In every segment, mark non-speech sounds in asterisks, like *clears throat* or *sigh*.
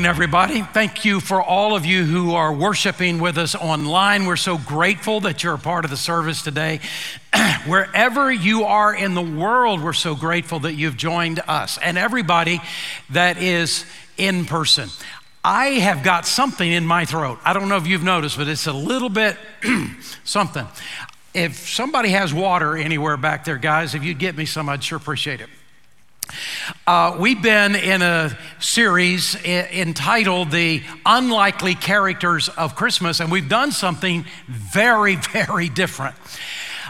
Morning, everybody. Thank you for all of you who are worshiping with us online. We're so grateful that you're a part of the service today. *clears throat* Wherever you are in the world, we're so grateful that you've joined us and everybody that is in person. I have got something in my throat. I don't know if you've noticed, but it's a little bit *clears throat* something. If somebody has water anywhere back there, guys, if you'd get me some, I'd sure appreciate it. Uh, we've been in a series entitled The Unlikely Characters of Christmas, and we've done something very, *laughs* very different.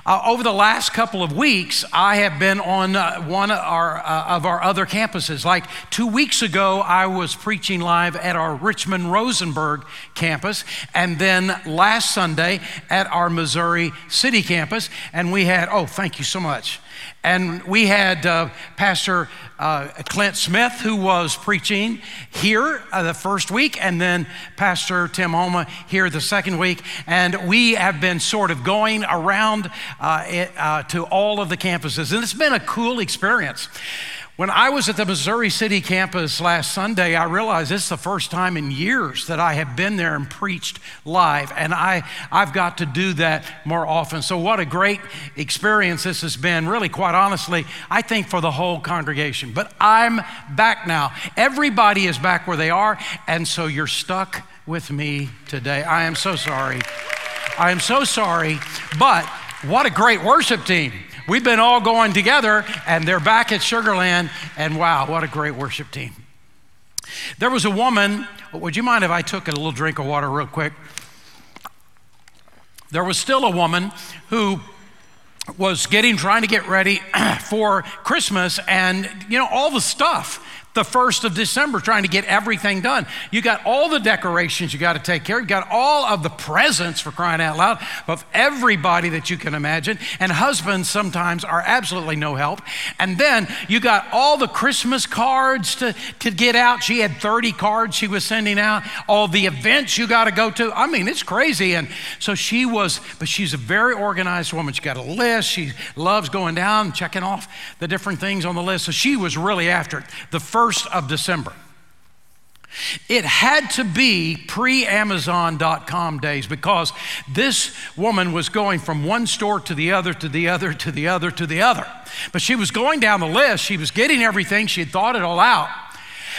Uh, over the last couple of weeks, I have been on uh, one of our, uh, of our other campuses. Like two weeks ago, I was preaching live at our Richmond Rosenberg campus, and then last Sunday at our Missouri City campus. And we had, oh, thank you so much. And we had uh, Pastor uh, Clint Smith, who was preaching here uh, the first week, and then Pastor Tim Homa here the second week. And we have been sort of going around uh, it, uh, to all of the campuses. And it's been a cool experience. When I was at the Missouri City campus last Sunday, I realized this is the first time in years that I have been there and preached live, and I, I've got to do that more often. So, what a great experience this has been, really, quite honestly, I think for the whole congregation. But I'm back now. Everybody is back where they are, and so you're stuck with me today. I am so sorry. I am so sorry, but what a great worship team. We've been all going together, and they're back at Sugarland, and wow, what a great worship team. There was a woman, would you mind if I took a little drink of water real quick? There was still a woman who was getting, trying to get ready *clears throat* for Christmas, and you know, all the stuff the 1st of December trying to get everything done. You got all the decorations you got to take care of. You got all of the presents for crying out loud of everybody that you can imagine. And husbands sometimes are absolutely no help. And then you got all the Christmas cards to, to get out. She had 30 cards she was sending out, all the events you got to go to. I mean, it's crazy. And so she was, but she's a very organized woman. She got a list. She loves going down checking off the different things on the list. So she was really after it. The first 1st of December. It had to be pre Amazon.com days because this woman was going from one store to the other, to the other, to the other, to the other. But she was going down the list, she was getting everything, she had thought it all out.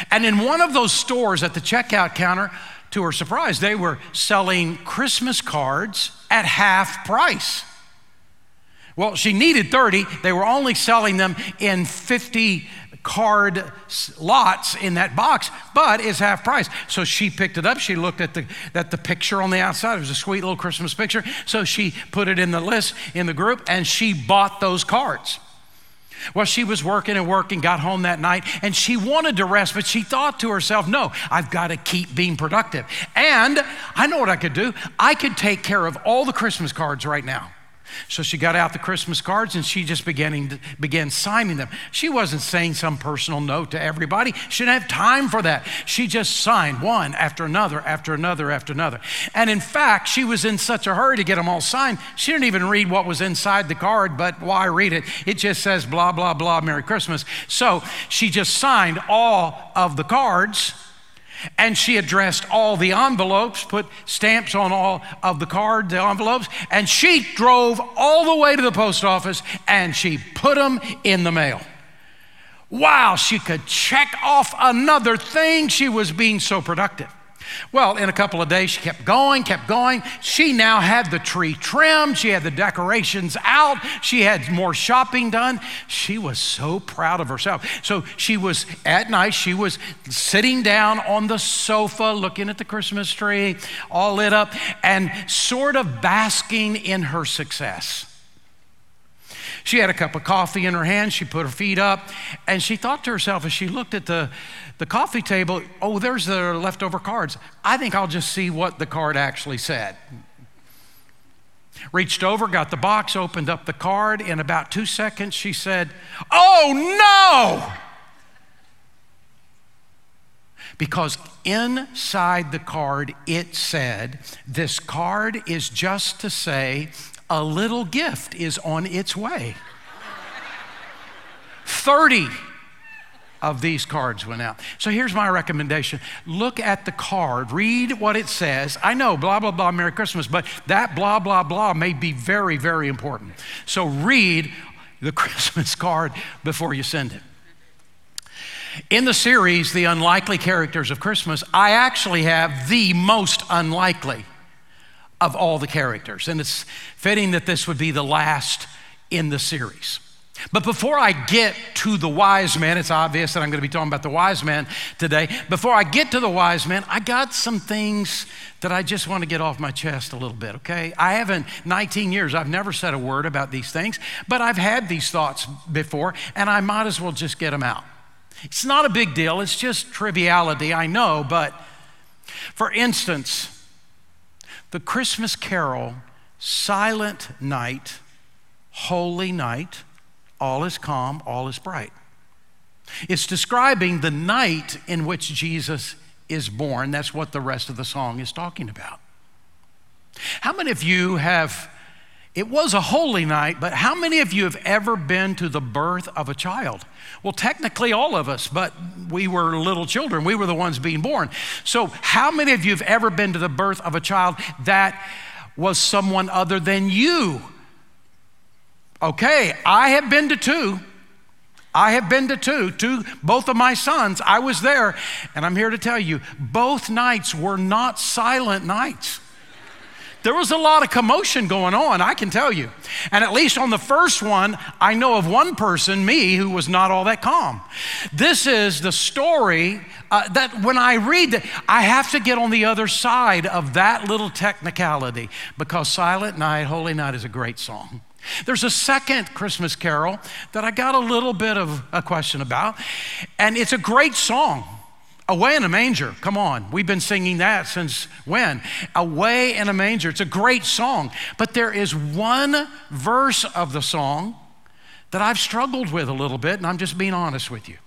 And in one of those stores at the checkout counter, to her surprise, they were selling Christmas cards at half price. Well, she needed 30. They were only selling them in 50 card lots in that box, but it's half price. So she picked it up. She looked at the, at the picture on the outside. It was a sweet little Christmas picture. So she put it in the list in the group and she bought those cards. Well, she was working and working, got home that night, and she wanted to rest, but she thought to herself, no, I've got to keep being productive. And I know what I could do. I could take care of all the Christmas cards right now. So she got out the Christmas cards and she just began, began signing them. She wasn't saying some personal note to everybody. She didn't have time for that. She just signed one after another, after another, after another. And in fact, she was in such a hurry to get them all signed, she didn't even read what was inside the card, but why read it? It just says blah, blah, blah, Merry Christmas. So she just signed all of the cards and she addressed all the envelopes, put stamps on all of the card, the envelopes, and she drove all the way to the post office and she put them in the mail. Wow, she could check off another thing. She was being so productive. Well, in a couple of days, she kept going, kept going. She now had the tree trimmed, she had the decorations out, she had more shopping done. She was so proud of herself. So she was at night, she was sitting down on the sofa looking at the Christmas tree, all lit up, and sort of basking in her success. She had a cup of coffee in her hand. She put her feet up, and she thought to herself as she looked at the, the coffee table, oh, there's the leftover cards. I think I'll just see what the card actually said. Reached over, got the box, opened up the card. In about two seconds, she said, Oh no! Because inside the card, it said, This card is just to say, a little gift is on its way. 30 of these cards went out. So here's my recommendation look at the card, read what it says. I know, blah, blah, blah, Merry Christmas, but that blah, blah, blah may be very, very important. So read the *laughs* Christmas card before you send it. In the series, The Unlikely Characters of Christmas, I actually have the most unlikely of all the characters. And it's fitting that this would be the last in the series. But before I get to the wise man, it's obvious that I'm going to be talking about the wise man today. Before I get to the wise man, I got some things that I just want to get off my chest a little bit, okay? I haven't, 19 years, I've never said a word about these things, but I've had these thoughts before, and I might as well just get them out. It's not a big deal, it's just triviality, I know, but for instance, the Christmas carol, Silent Night, Holy Night, all is calm, all is bright. It's describing the night in which Jesus is born. That's what the rest of the song is talking about. How many of you have, it was a holy night, but how many of you have ever been to the birth of a child? Well, technically, all of us, but we were little children. We were the ones being born. So, how many of you have ever been to the birth of a child that was someone other than you? Okay, I have been to two. I have been to two, two, both of my sons. I was there, and I'm here to tell you, both nights were not silent nights. There was a lot of commotion going on, I can tell you. And at least on the first one, I know of one person, me, who was not all that calm. This is the story uh, that when I read that, I have to get on the other side of that little technicality because Silent Night, Holy Night is a great song. There's a second Christmas carol that I got a little bit of a question about, and it's a great song. Away in a manger, come on. We've been singing that since when? Away in a manger. It's a great song. But there is one verse of the song that I've struggled with a little bit, and I'm just being honest with you.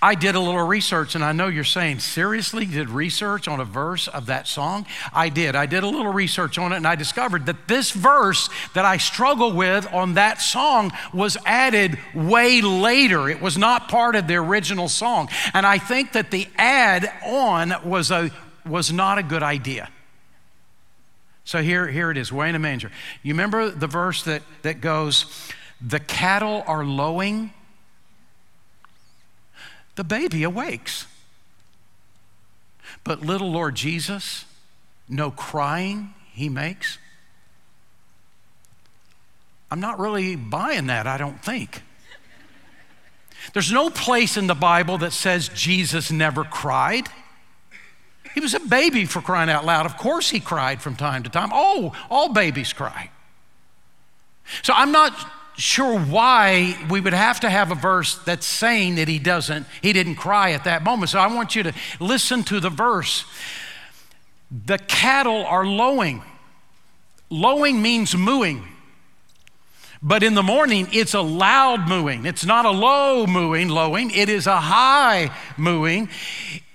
I did a little research, and I know you're saying, seriously, did research on a verse of that song? I did. I did a little research on it, and I discovered that this verse that I struggle with on that song was added way later. It was not part of the original song. And I think that the add on was, a, was not a good idea. So here, here it is, way in a manger. You remember the verse that, that goes, The cattle are lowing the baby awakes. But little Lord Jesus, no crying he makes. I'm not really buying that, I don't think. There's no place in the Bible that says Jesus never cried. He was a baby for crying out loud. Of course, he cried from time to time. Oh, all babies cry. So I'm not sure why we would have to have a verse that's saying that he doesn't, he didn't cry at that moment. So I want you to listen to the verse. The cattle are lowing. Lowing means mooing. But in the morning, it's a loud mooing. It's not a low mooing, lowing. It is a high mooing.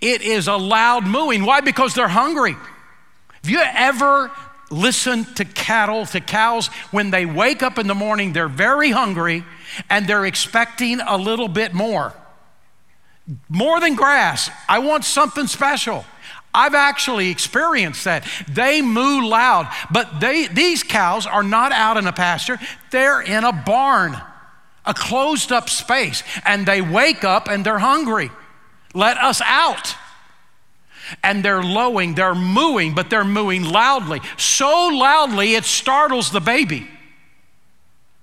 It is a loud mooing. Why? Because they're hungry. Have you ever listen to cattle, to cows. When they wake up in the morning, they're very hungry and they're expecting a little bit more. More than grass. I want something special. I've actually experienced that. They moo loud, but they, these cows are not out in a pasture, they're in a barn, a closed up space, and they wake up and they're hungry. Let us out and they're lowing, they're mooing, but they're mooing loudly. So loudly it startles the baby.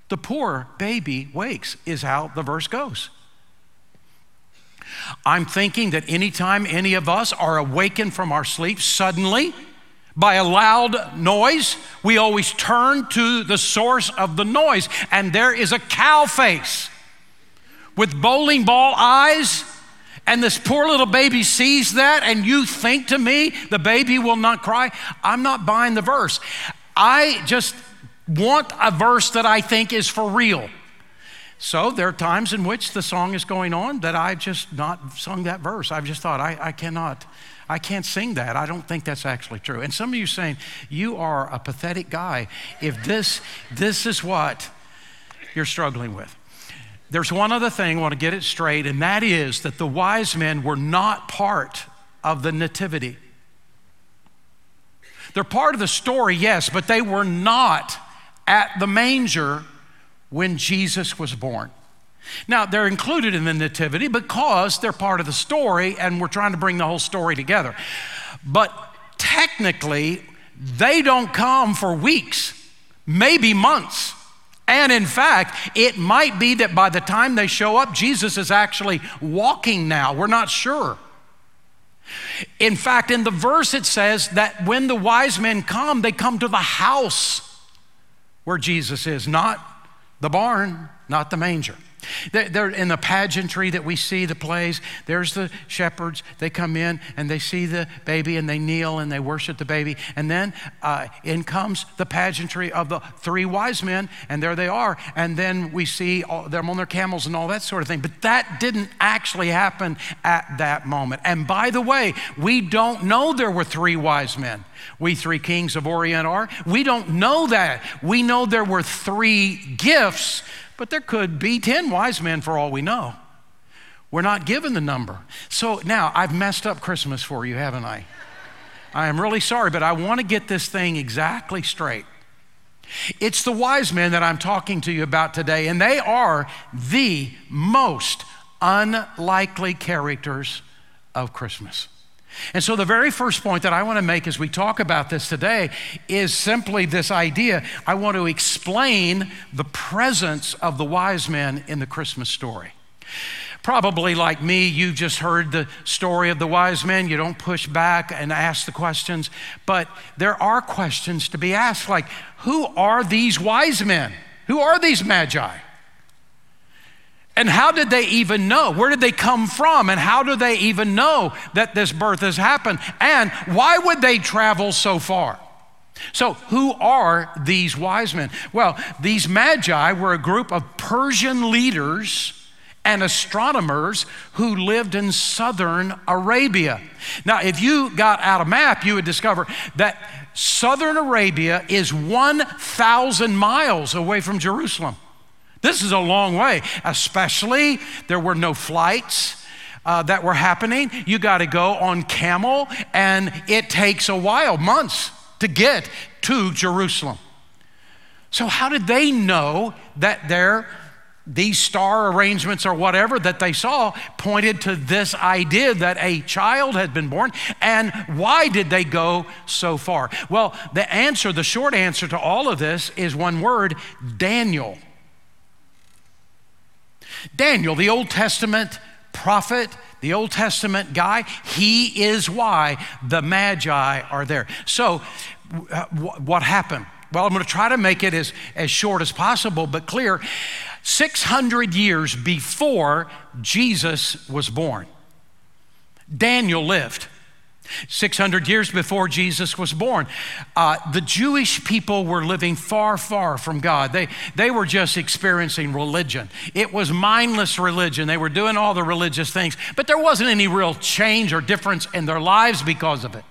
The poor baby wakes, is how the verse goes. I'm thinking that anytime any of us are awakened from our sleep suddenly by a loud noise, we always turn to the source of the noise. And there is a cow face with bowling ball eyes and this poor little baby sees that, and you think to me the baby will not cry, I'm not buying the verse. I just want a verse that I think is for real. So there are times in which the song is going on that I've just not sung that verse. I've just thought, I, I cannot, I can't sing that. I don't think that's actually true. And some of you saying, you are a pathetic guy if this, this is what you're struggling with. There's one other thing I want to get it straight, and that is that the wise men were not part of the nativity. They're part of the story, yes, but they were not at the manger when Jesus was born. Now, they're included in the nativity because they're part of the story and we're trying to bring the whole story together. But technically, they don't come for weeks, maybe months. And in fact, it might be that by the time they show up, Jesus is actually walking now. We're not sure. In fact, in the verse it says that when the wise men come, they come to the house where Jesus is, not the barn, not the manger. They're in the pageantry that we see, the plays. There's the shepherds. They come in and they see the baby and they kneel and they worship the baby. And then uh, in comes the pageantry of the three wise men, and there they are. And then we see all, them on their camels and all that sort of thing. But that didn't actually happen at that moment. And by the way, we don't know there were three wise men. We three kings of Orient are. We don't know that. We know there were three gifts but there could be 10 wise men for all we know. We're not given the number. So now I've messed up Christmas for you, haven't I? I am really sorry, but I want to get this thing exactly straight. It's the wise men that I'm talking to you about today, and they are the most unlikely characters of Christmas. And so, the very first point that I want to make as we talk about this today is simply this idea. I want to explain the presence of the wise men in the Christmas story. Probably like me, you've just heard the story of the wise men. You don't push back and ask the questions, but there are questions to be asked like, who are these wise men? Who are these magi? And how did they even know? Where did they come from? And how do they even know that this birth has happened? And why would they travel so far? So, who are these wise men? Well, these magi were a group of Persian leaders and astronomers who lived in southern Arabia. Now, if you got out a map, you would discover that southern Arabia is 1,000 miles away from Jerusalem. This is a long way, especially there were no flights. Uh, that were happening. You got to go on camel, and it takes a while, months, to get to Jerusalem. So, how did they know that their these star arrangements or whatever that they saw pointed to this idea that a child had been born. And why did they go so far? Well, the answer, the short answer to all of this is one word Daniel. Daniel, the Old Testament prophet, the Old Testament guy, he is why the Magi are there. So, uh, what happened? Well, I'm going to try to make it as, as short as possible, but clear. 600 years before Jesus was born, Daniel lived. 600 years before Jesus was born. Uh, the Jewish people were living far, far from God. They, they were just experiencing religion. It was mindless religion. They were doing all the religious things, but there wasn't any real change or difference in their lives because of it.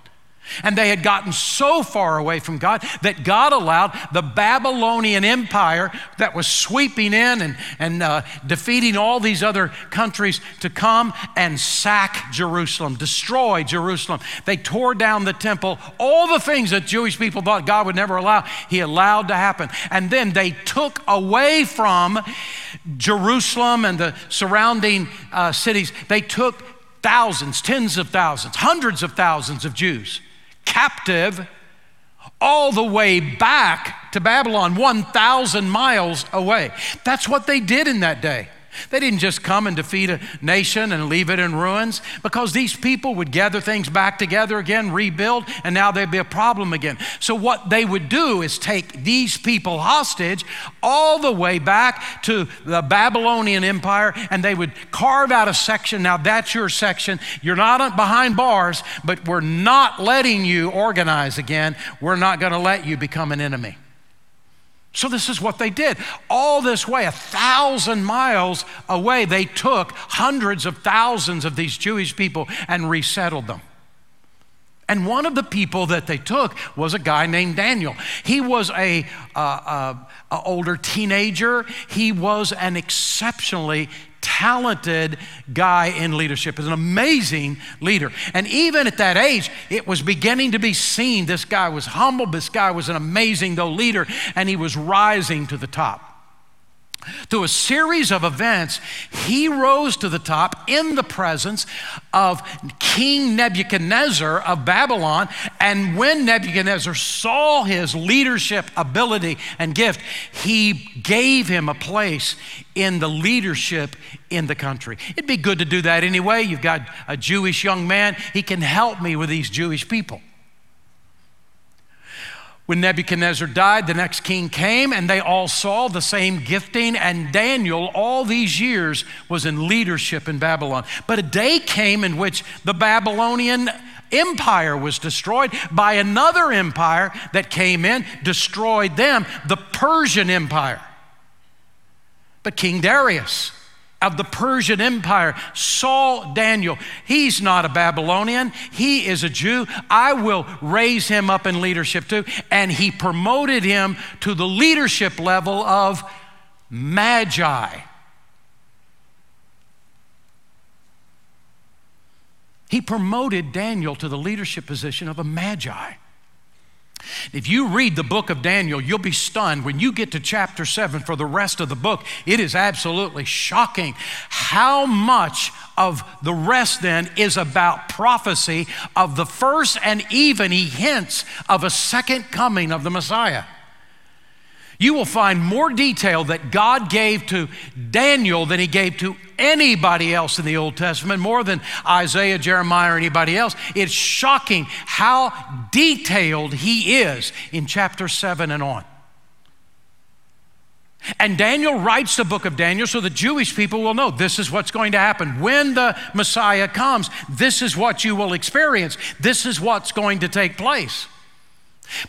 And they had gotten so far away from God that God allowed the Babylonian Empire that was sweeping in and, and uh, defeating all these other countries to come and sack Jerusalem, destroy Jerusalem. They tore down the temple. All the things that Jewish people thought God would never allow, He allowed to happen. And then they took away from Jerusalem and the surrounding uh, cities, they took thousands, tens of thousands, hundreds of thousands of Jews captive all the way back to Babylon, 1,000 miles away. That's what they did in that day. They didn't just come and defeat a nation and leave it in ruins because these people would gather things back together again, rebuild, and now there'd be a problem again. So, what they would do is take these people hostage all the way back to the Babylonian Empire and they would carve out a section. Now, that's your section. You're not behind bars, but we're not letting you organize again. We're not going to let you become an enemy. So, this is what they did. All this way, a thousand miles away, they took hundreds of thousands of these Jewish people and resettled them. And one of the people that they took was a guy named Daniel. He was a, uh, uh, a older teenager. He was an exceptionally talented guy in leadership, is an amazing leader. And even at that age, it was beginning to be seen this guy was humble, this guy was an amazing, though, leader, and he was rising to the top. Through a series of events, he rose to the top in the presence of King Nebuchadnezzar of Babylon. And when Nebuchadnezzar saw his leadership ability and gift, he gave him a place in the leadership in the country. It'd be good to do that anyway. You've got a Jewish young man, he can help me with these Jewish people. When Nebuchadnezzar died, the next king came, and they all saw the same gifting. And Daniel, all these years, was in leadership in Babylon. But a day came in which the Babylonian empire was destroyed by another empire that came in, destroyed them, the Persian Empire. But King Darius, of the Persian Empire saw Daniel. He's not a Babylonian, he is a Jew. I will raise him up in leadership too. And he promoted him to the leadership level of Magi. He promoted Daniel to the leadership position of a Magi. If you read the book of Daniel, you'll be stunned. When you get to chapter 7 for the rest of the book, it is absolutely shocking how much of the rest then is about prophecy of the first, and even he hints of a second coming of the Messiah you will find more detail that God gave to Daniel than he gave to anybody else in the Old Testament, more than Isaiah, Jeremiah, or anybody else. It's shocking how detailed he is in chapter 7 and on. And Daniel writes the book of Daniel so the Jewish people will know this is what's going to happen. When the Messiah comes, this is what you will experience, this is what's going to take place.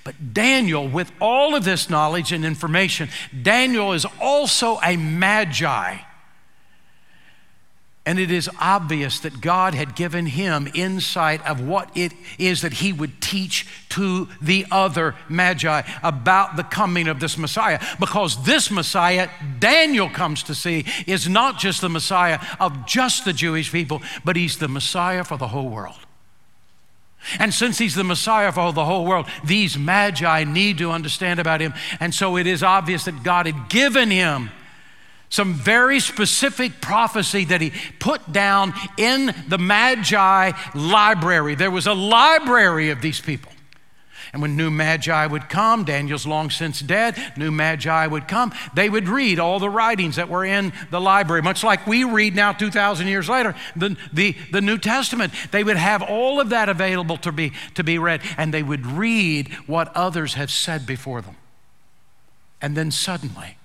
But Daniel, with all of this knowledge and information, Daniel is also a magi. And it is obvious that God had given him insight of what it is that he would teach to the other magi about the coming of this Messiah. Because this Messiah, Daniel comes to see, is not just the Messiah of just the Jewish people, but he's the Messiah for the whole world. And since he's the Messiah for the whole world, these magi need to understand about him. And so it is obvious that God had given him some very specific prophecy that he put down in the magi library. There was a library of these people. And when new magi would come, Daniel's long since dead, new magi would come, they would read all the writings that were in the library, much like we read now 2,000 years later, the, the, the New Testament. They would have all of that available to be, to be read, and they would read what others have said before them. And then suddenly,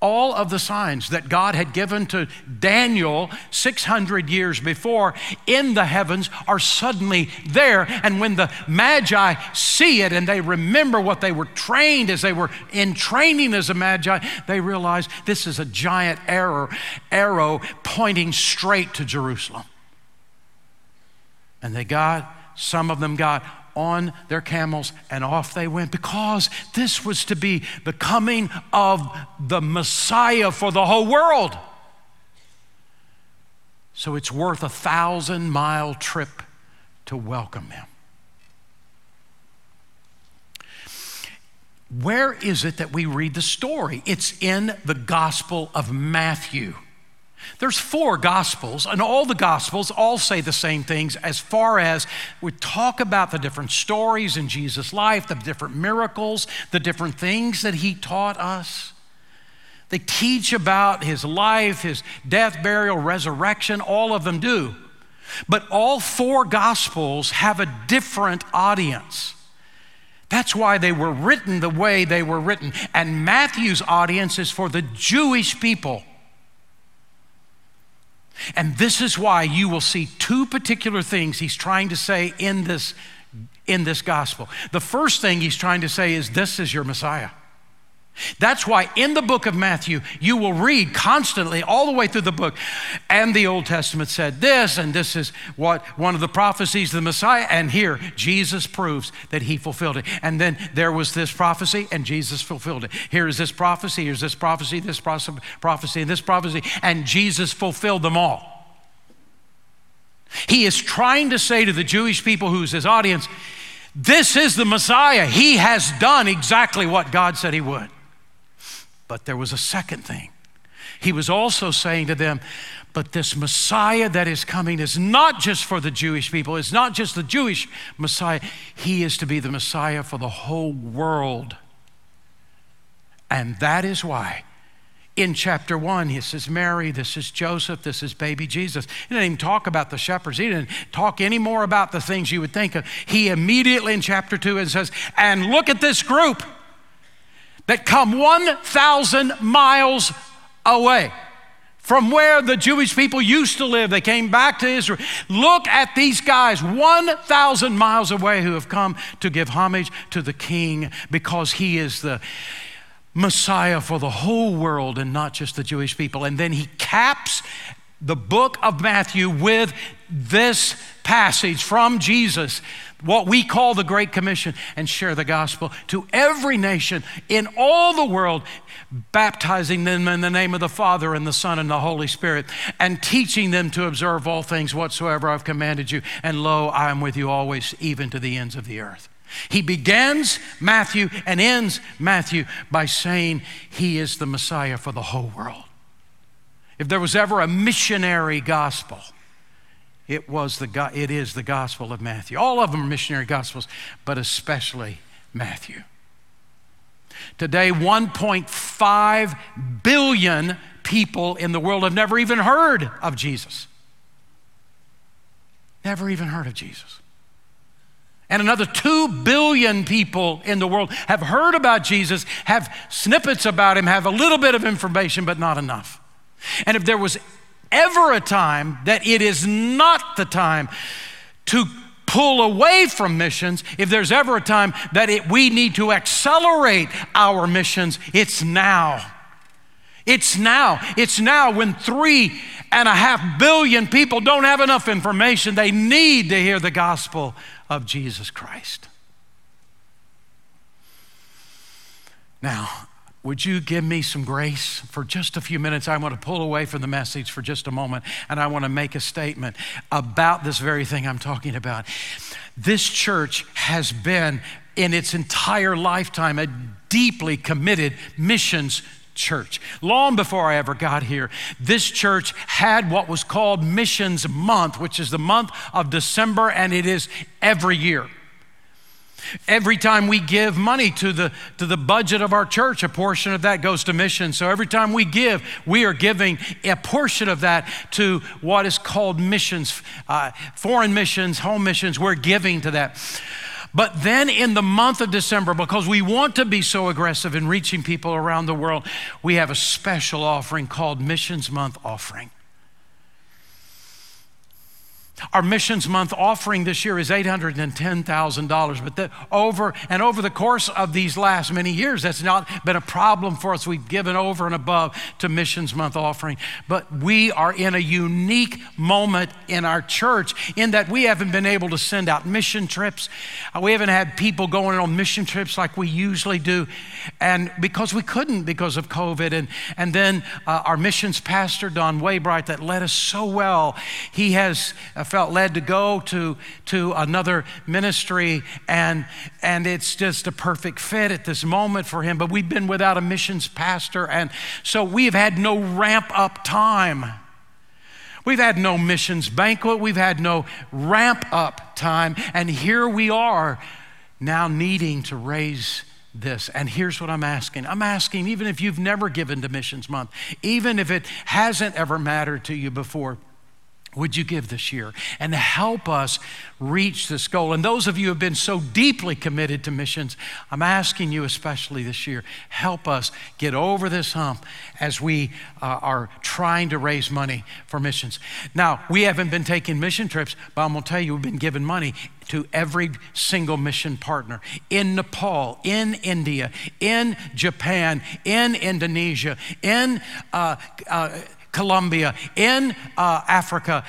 all of the signs that God had given to Daniel 600 years before in the heavens are suddenly there. And when the Magi see it and they remember what they were trained as they were in training as a Magi, they realize this is a giant arrow, arrow pointing straight to Jerusalem. And they got, some of them got on their camels and off they went because this was to be the coming of the Messiah for the whole world. So it's worth a thousand mile trip to welcome him. Where is it that we read the story? It's in the Gospel of Matthew. There's four gospels, and all the gospels all say the same things as far as we talk about the different stories in Jesus' life, the different miracles, the different things that he taught us. They teach about his life, his death, burial, resurrection, all of them do. But all four gospels have a different audience. That's why they were written the way they were written. And Matthew's audience is for the Jewish people. And this is why you will see two particular things he's trying to say in this, in this gospel. The first thing he's trying to say is, This is your Messiah. That's why in the book of Matthew, you will read constantly all the way through the book. And the Old Testament said this, and this is what one of the prophecies of the Messiah. And here, Jesus proves that he fulfilled it. And then there was this prophecy, and Jesus fulfilled it. Here is this prophecy, here's this prophecy, this prophecy, and this prophecy, and Jesus fulfilled them all. He is trying to say to the Jewish people who's his audience, this is the Messiah. He has done exactly what God said he would. But there was a second thing. He was also saying to them, but this Messiah that is coming is not just for the Jewish people, it's not just the Jewish Messiah. He is to be the Messiah for the whole world. And that is why in chapter one, he says, Mary, this is Joseph, this is baby Jesus. He didn't even talk about the shepherds. He didn't talk any more about the things you would think of. He immediately in chapter two and says, and look at this group that come 1,000 miles away from where the Jewish people used to live. They came back to Israel. Look at these guys 1,000 miles away who have come to give homage to the king because he is the Messiah for the whole world and not just the Jewish people. And then he caps the book of Matthew with this passage from Jesus what we call the Great Commission, and share the gospel to every nation in all the world, baptizing them in the name of the Father and the Son and the Holy Spirit, and teaching them to observe all things whatsoever I've commanded you. And lo, I am with you always, even to the ends of the earth. He begins Matthew and ends Matthew by saying he is the Messiah for the whole world. If there was ever a missionary gospel, it, was the, it is the Gospel of Matthew. All of them are missionary Gospels, but especially Matthew. Today, 1.5 billion people in the world have never even heard of Jesus. Never even heard of Jesus. And another 2 billion people in the world have heard about Jesus, have snippets about him, have a little bit of information, but not enough. And if there was ever a time that it is not the time to pull away from missions, if there's ever a time that it, we need to accelerate our missions, it's now. It's now. It's now when three and a half billion people don't have enough information. They need to hear the gospel of Jesus Christ. Now, would you give me some grace for just a few minutes? I want to pull away from the message for just a moment and I want to make a statement about this very thing I'm talking about. This church has been, in its entire lifetime, a deeply committed missions church. Long before I ever got here, this church had what was called Missions Month, which is the month of December, and it is every year. Every time we give money to the, to the budget of our church, a portion of that goes to mission. So every time we give, we are giving a portion of that to what is called missions, uh, foreign missions, home missions. We're giving to that. But then in the month of December, because we want to be so aggressive in reaching people around the world, we have a special offering called Missions Month Offering. Our missions month offering this year is $810,000, but the, over and over the course of these last many years, that's not been a problem for us. We've given over and above to missions month offering. But we are in a unique moment in our church in that we haven't been able to send out mission trips. Uh, we haven't had people going on mission trips like we usually do. And because we couldn't because of COVID. And, and then uh, our missions pastor, Don Waybright, that led us so well, he has uh, felt led to go to, to another ministry, and, and it's just a perfect fit at this moment for him. But we've been without a missions pastor, and so we've had no ramp up time. We've had no missions banquet, we've had no ramp up time, and here we are now needing to raise this. And here's what I'm asking I'm asking, even if you've never given to Missions Month, even if it hasn't ever mattered to you before, would you give this year and help us reach this goal? And those of you who have been so deeply committed to missions, I'm asking you, especially this year, help us get over this hump as we uh, are trying to raise money for missions. Now, we haven't been taking mission trips, but I'm going to tell you, we've been giving money to every single mission partner in Nepal, in India, in Japan, in Indonesia, in uh, uh, Colombia, in uh, Africa,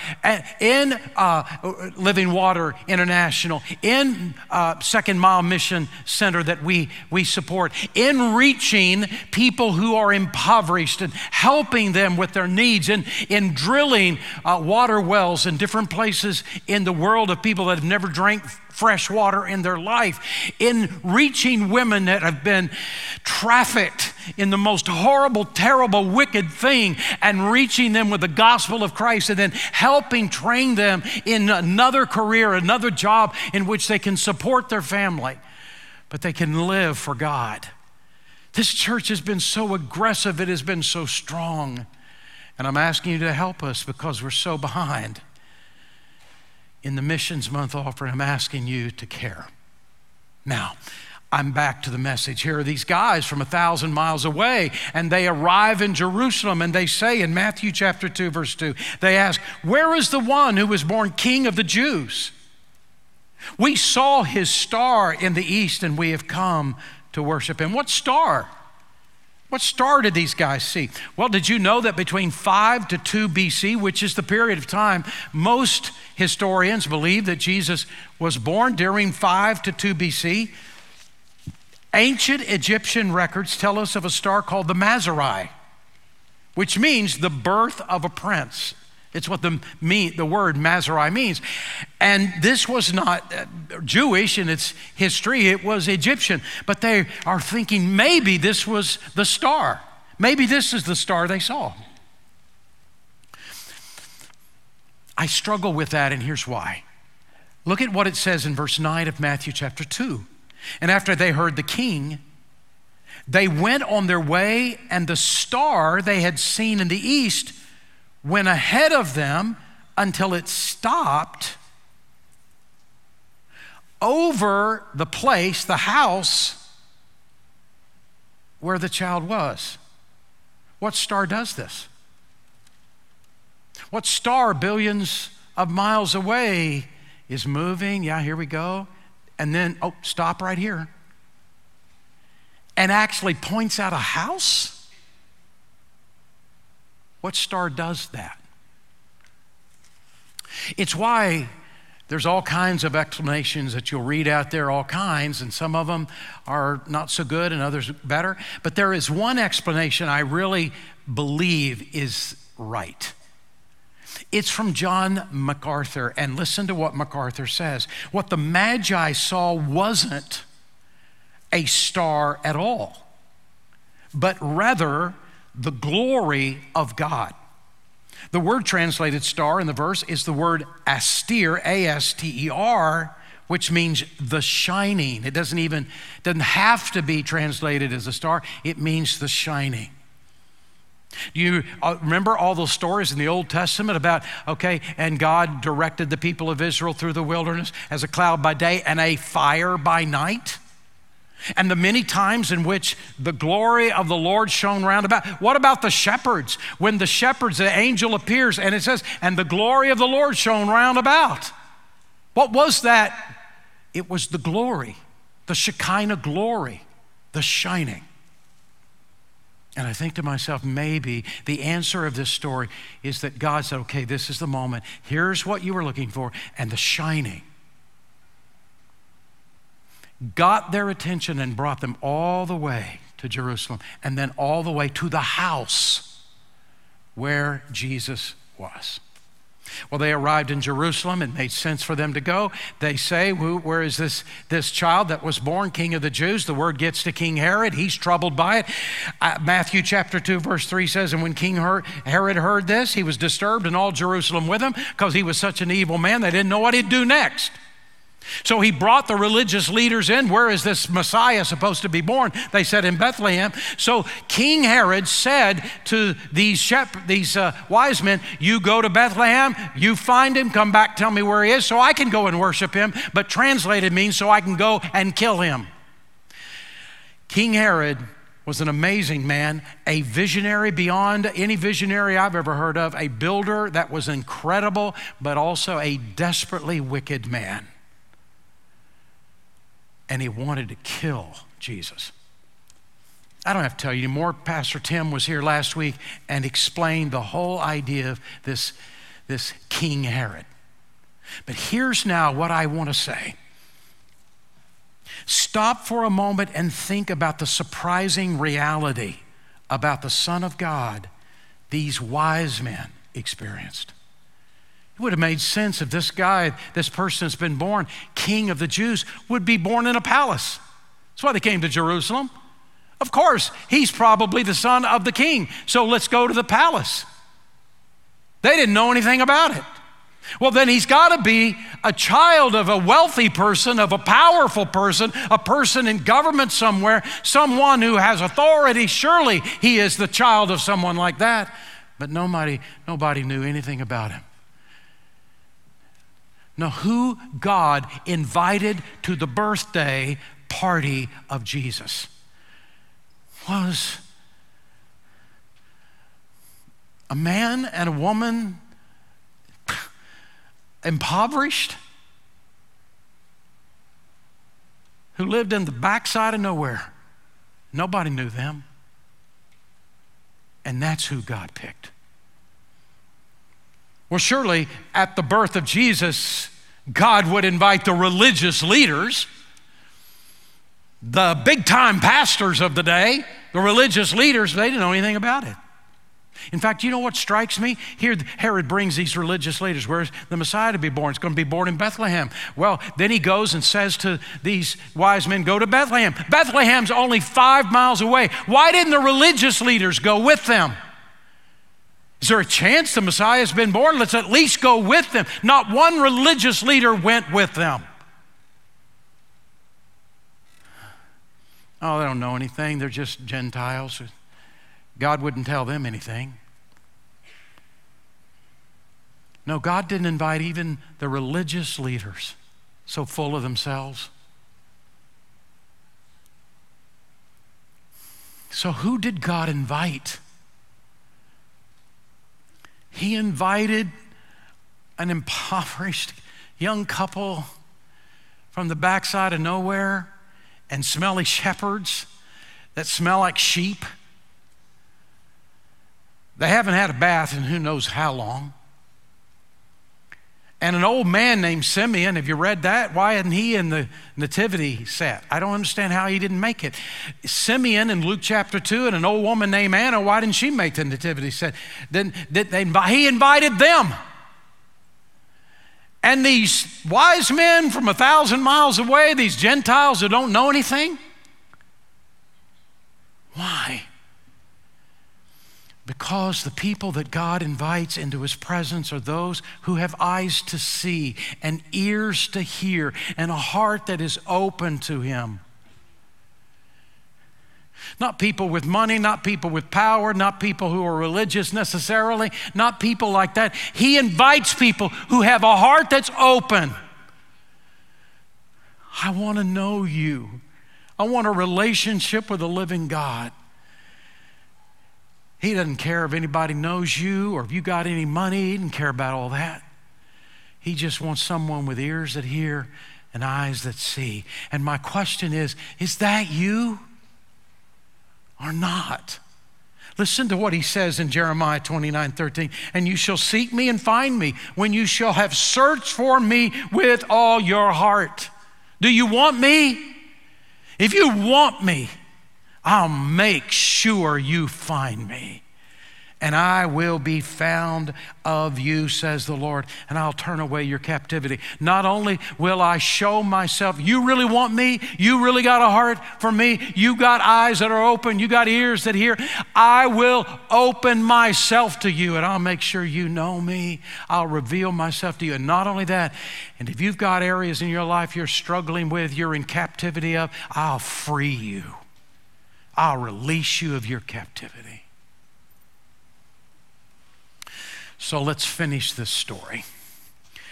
in uh, Living Water International, in uh, Second Mile Mission Center that we, we support, in reaching people who are impoverished and helping them with their needs, and in drilling uh, water wells in different places in the world of people that have never drank fresh water in their life, in reaching women that have been trafficked in the most horrible, terrible, wicked thing, and reaching them with the gospel of Christ, and then helping train them in another career, another job in which they can support their family, but they can live for God. This church has been so aggressive, it has been so strong. And I'm asking you to help us because we're so behind in the Missions Month offering, I'm asking you to care. Now, I'm back to the message. Here are these guys from a thousand miles away, and they arrive in Jerusalem, and they say in Matthew chapter 2, verse 2, they ask, Where is the one who was born king of the Jews? We saw his star in the east, and we have come to worship him. What star? What star did these guys see? Well, did you know that between 5 to 2 BC, which is the period of time most historians believe that Jesus was born during 5 to 2 BC, ancient Egyptian records tell us of a star called the Mazari, which means the birth of a prince. It's what the, the word Mazari means. And this was not uh, Jewish in its history, it was Egyptian. But they are thinking maybe this was the star. Maybe this is the star they saw. I struggle with that, and here's why. Look at what it says in verse 9 of Matthew chapter 2. And after they heard the king, they went on their way, and the star they had seen in the east went ahead of them until it stopped over the place, the house where the child was. What star does this? What star, billions of miles away, is moving? Yeah, here we go. And then, oh, stop right here. And actually points out a house? What star does that? It's why there's all kinds of explanations that you'll read out there, all kinds, and some of them are not so good and others better. But there is one explanation I really believe is right. It's from John MacArthur, and listen to what MacArthur says. What the Magi saw wasn't a star at all, but rather the glory of God. The word translated star in the verse is the word aster, A S T E R, which means the shining. It doesn't even doesn't have to be translated as a star. It means the shining. Do you uh, remember all those stories in the Old Testament about, okay, and God directed the people of Israel through the wilderness as a cloud by day and a fire by night? And the many times in which the glory of the Lord shone round about. What about the shepherds? When the shepherds, the angel appears and it says, and the glory of the Lord shone round about. What was that? It was the glory, the Shekinah glory, the shining. And I think to myself, maybe the answer of this story is that God said, okay, this is the moment. Here's what you were looking for, and the shining got their attention and brought them all the way to Jerusalem and then all the way to the house where Jesus was. Well, they arrived in Jerusalem. It made sense for them to go. They say, Where is this, this child that was born king of the Jews? The word gets to King Herod. He's troubled by it. Uh, Matthew chapter 2, verse 3 says, And when King Herod heard this, he was disturbed, and all Jerusalem with him, because he was such an evil man, they didn't know what he'd do next. So he brought the religious leaders in. Where is this Messiah supposed to be born? They said in Bethlehem. So King Herod said to these shep- these uh, wise men, "You go to Bethlehem, you find him, come back, tell me where he is, so I can go and worship him." But translated means so I can go and kill him. King Herod was an amazing man, a visionary beyond any visionary I've ever heard of, a builder that was incredible, but also a desperately wicked man and he wanted to kill Jesus. I don't have to tell you anymore. Pastor Tim was here last week and explained the whole idea of this, this King Herod. But here's now what I want to say. Stop for a moment and think about the surprising reality about the Son of God these wise men experienced. Would have made sense if this guy, this person that's been born, king of the Jews, would be born in a palace. That's why they came to Jerusalem. Of course, he's probably the son of the king. So let's go to the palace. They didn't know anything about it. Well, then he's got to be a child of a wealthy person, of a powerful person, a person in government somewhere, someone who has authority. Surely he is the child of someone like that. But nobody, nobody knew anything about him. Who God invited to the birthday party of Jesus was a man and a woman impoverished who lived in the backside of nowhere. Nobody knew them. And that's who God picked. Well, surely at the birth of Jesus, God would invite the religious leaders, the big time pastors of the day, the religious leaders, they didn't know anything about it. In fact, you know what strikes me? Here, Herod brings these religious leaders. Where's the Messiah to be born? It's going to be born in Bethlehem. Well, then he goes and says to these wise men, Go to Bethlehem. Bethlehem's only five miles away. Why didn't the religious leaders go with them? Is there a chance the Messiah has been born? Let's at least go with them. Not one religious leader went with them. Oh, they don't know anything. They're just Gentiles. God wouldn't tell them anything. No, God didn't invite even the religious leaders, so full of themselves. So, who did God invite? He invited an impoverished young couple from the backside of nowhere and smelly shepherds that smell like sheep. They haven't had a bath in who knows how long and an old man named Simeon. Have you read that? Why isn't he in the nativity set? I don't understand how he didn't make it. Simeon in Luke chapter 2 and an old woman named Anna, why didn't she make the nativity set? Then they, he invited them. And these wise men from a thousand miles away, these Gentiles who don't know anything, why? Because the people that God invites into his presence are those who have eyes to see and ears to hear and a heart that is open to him. Not people with money, not people with power, not people who are religious necessarily, not people like that. He invites people who have a heart that's open. I want to know you. I want a relationship with a living God. He doesn't care if anybody knows you or if you got any money. He doesn't care about all that. He just wants someone with ears that hear and eyes that see. And my question is is that you or not? Listen to what he says in Jeremiah 29 13. And you shall seek me and find me when you shall have searched for me with all your heart. Do you want me? If you want me, I'll make sure you find me and I will be found of you, says the Lord, and I'll turn away your captivity. Not only will I show myself, you really want me? You really got a heart for me? You got eyes that are open, you got ears that hear. I will open myself to you, and I'll make sure you know me. I'll reveal myself to you. And not only that, and if you've got areas in your life you're struggling with, you're in captivity of, I'll free you. I'll release you of your captivity. So let's finish this story.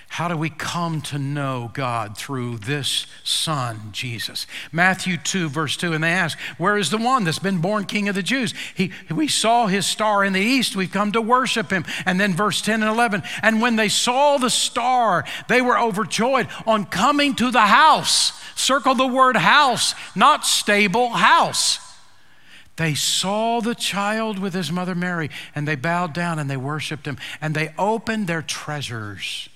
How do we come to know God through this Son, Jesus? Matthew 2, verse 2, and they ask, Where is the one that's been born King of the Jews? He, we saw his star in the east, we've come to worship him. And then verse 10 and 11, and when they saw the star, they were overjoyed on coming to the house. Circle the word house, not stable, house. They saw the child with his mother Mary, and they bowed down and they worshiped him, and they opened their treasures.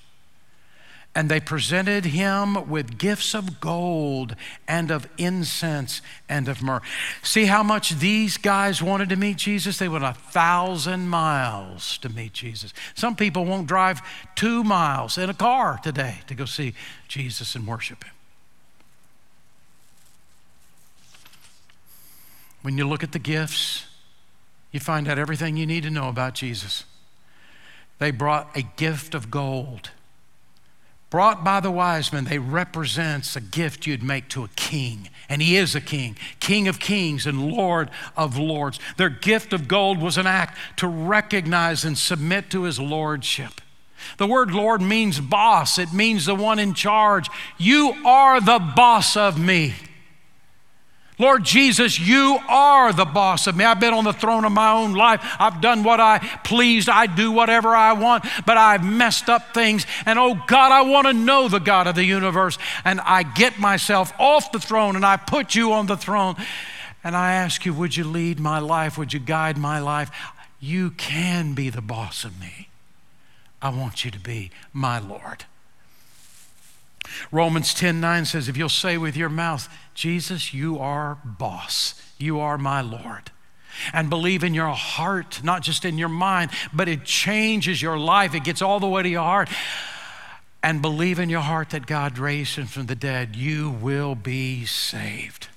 And they presented him with gifts of gold and of incense and of myrrh. See how much these guys wanted to meet Jesus? They went a thousand miles to meet Jesus. Some people won't drive two miles in a car today to go see Jesus and worship him. When you look at the gifts, you find out everything you need to know about Jesus. They brought a gift of gold. Brought by the wise men, they represents a gift you'd make to a king. And he is a king, king of kings and lord of lords. Their gift of gold was an act to recognize and submit to his lordship. The word Lord means boss, it means the one in charge. You are the boss of me. Lord Jesus, you are the boss of me. I've been on the throne of my own life. I've done what I pleased. I do whatever I want, but I've messed up things. And oh God, I want to know the God of the universe. And I get myself off the throne and I put you on the throne. And I ask you, would you lead my life? Would you guide my life? You can be the boss of me. I want you to be my Lord. Romans 10 9 says, If you'll say with your mouth, Jesus, you are boss, you are my Lord, and believe in your heart, not just in your mind, but it changes your life, it gets all the way to your heart, and believe in your heart that God raised him from the dead, you will be saved.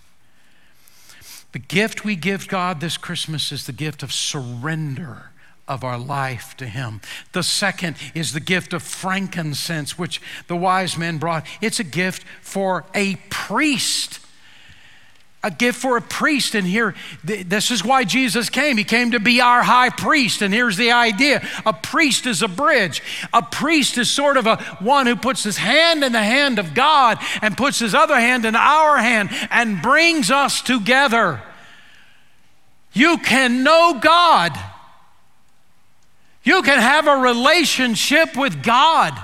The gift we give God this Christmas is the gift of surrender of our life to Him. The second is the gift of frankincense, which the wise men brought. It's a gift for a priest. A gift for a priest. And here, this is why Jesus came. He came to be our high priest. And here's the idea a priest is a bridge. A priest is sort of a one who puts his hand in the hand of God and puts his other hand in our hand and brings us together. You can know God you can have a relationship with God.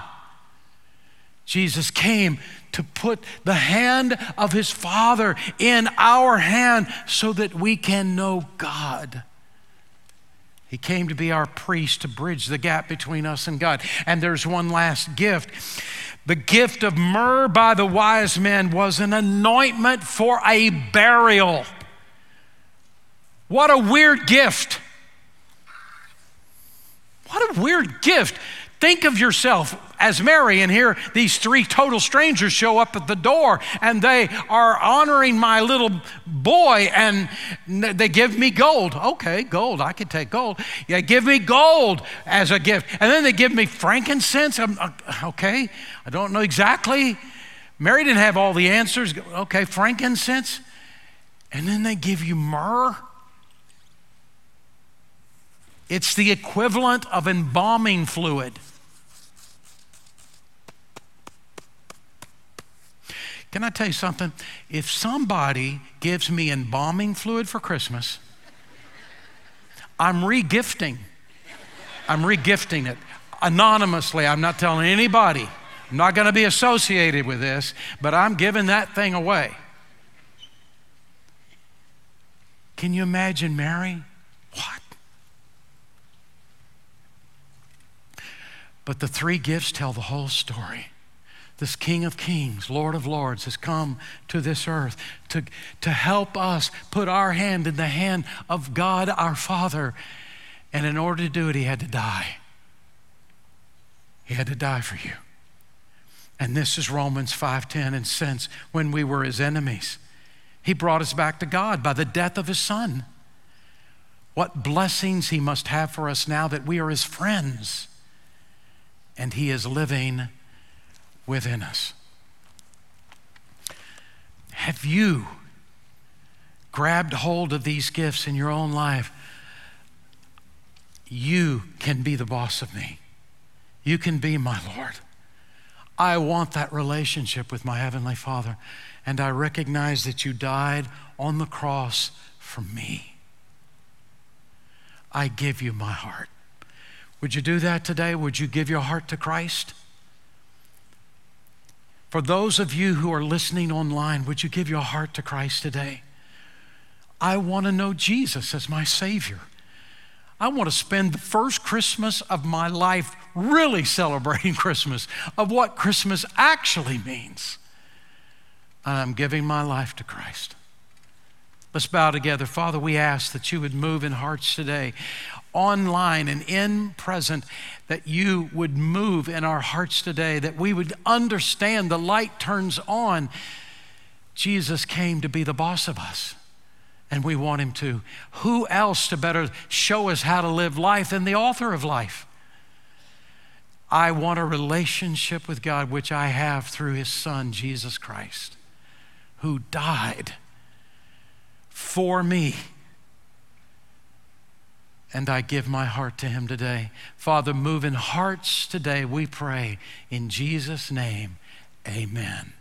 Jesus came to put the hand of his Father in our hand so that we can know God. He came to be our priest to bridge the gap between us and God. And there's one last gift. The gift of myrrh by the wise men was an anointment for a burial. What a weird gift. What a weird gift. Think of yourself as Mary, and here these three total strangers show up at the door and they are honoring my little boy and they give me gold. Okay, gold, I could take gold. Yeah, give me gold as a gift. And then they give me frankincense. I'm, uh, okay, I don't know exactly. Mary didn't have all the answers. Okay, frankincense. And then they give you myrrh. It's the equivalent of embalming fluid. Can I tell you something? If somebody gives me embalming fluid for Christmas, I'm regifting. I'm regifting it anonymously. I'm not telling anybody. I'm not going to be associated with this, but I'm giving that thing away. Can you imagine Mary? What? But the three gifts tell the whole story. This King of Kings, Lord of Lords, has come to this earth to, to help us put our hand in the hand of God our Father And in order to do it, he had to die. He had to die for you. And this is Romans 5:10 and since when we were his enemies he brought us back to God by the death of his son. What blessings he must have for us now that we are his friends and he is living within us. Have you grabbed hold of these gifts in your own life? You can be the boss of me. You can be my Lord. I want that relationship with my Heavenly Father, and I recognize that you died on the cross for me. I give you my heart. Would you do that today? Would you give your heart to Christ? For those of you who are listening online, would you give your heart to Christ today? I want to know Jesus as my Savior. I want to spend the first Christmas of my life really *laughs* celebrating Christmas, of what Christmas actually means. And I'm giving my life to Christ. Let's bow together. Father, we ask that you would move in hearts today, online and in present, that you would move in our hearts today, that we would understand the light turns on. Jesus came to be the boss of us and we want Him to. Who else to better show us how to live life than the author of life? I want a relationship with God, which I have through His Son, Jesus Christ, who died for me. And I give my heart to Him today. Father, move in hearts today, we pray. In Jesus' name, amen.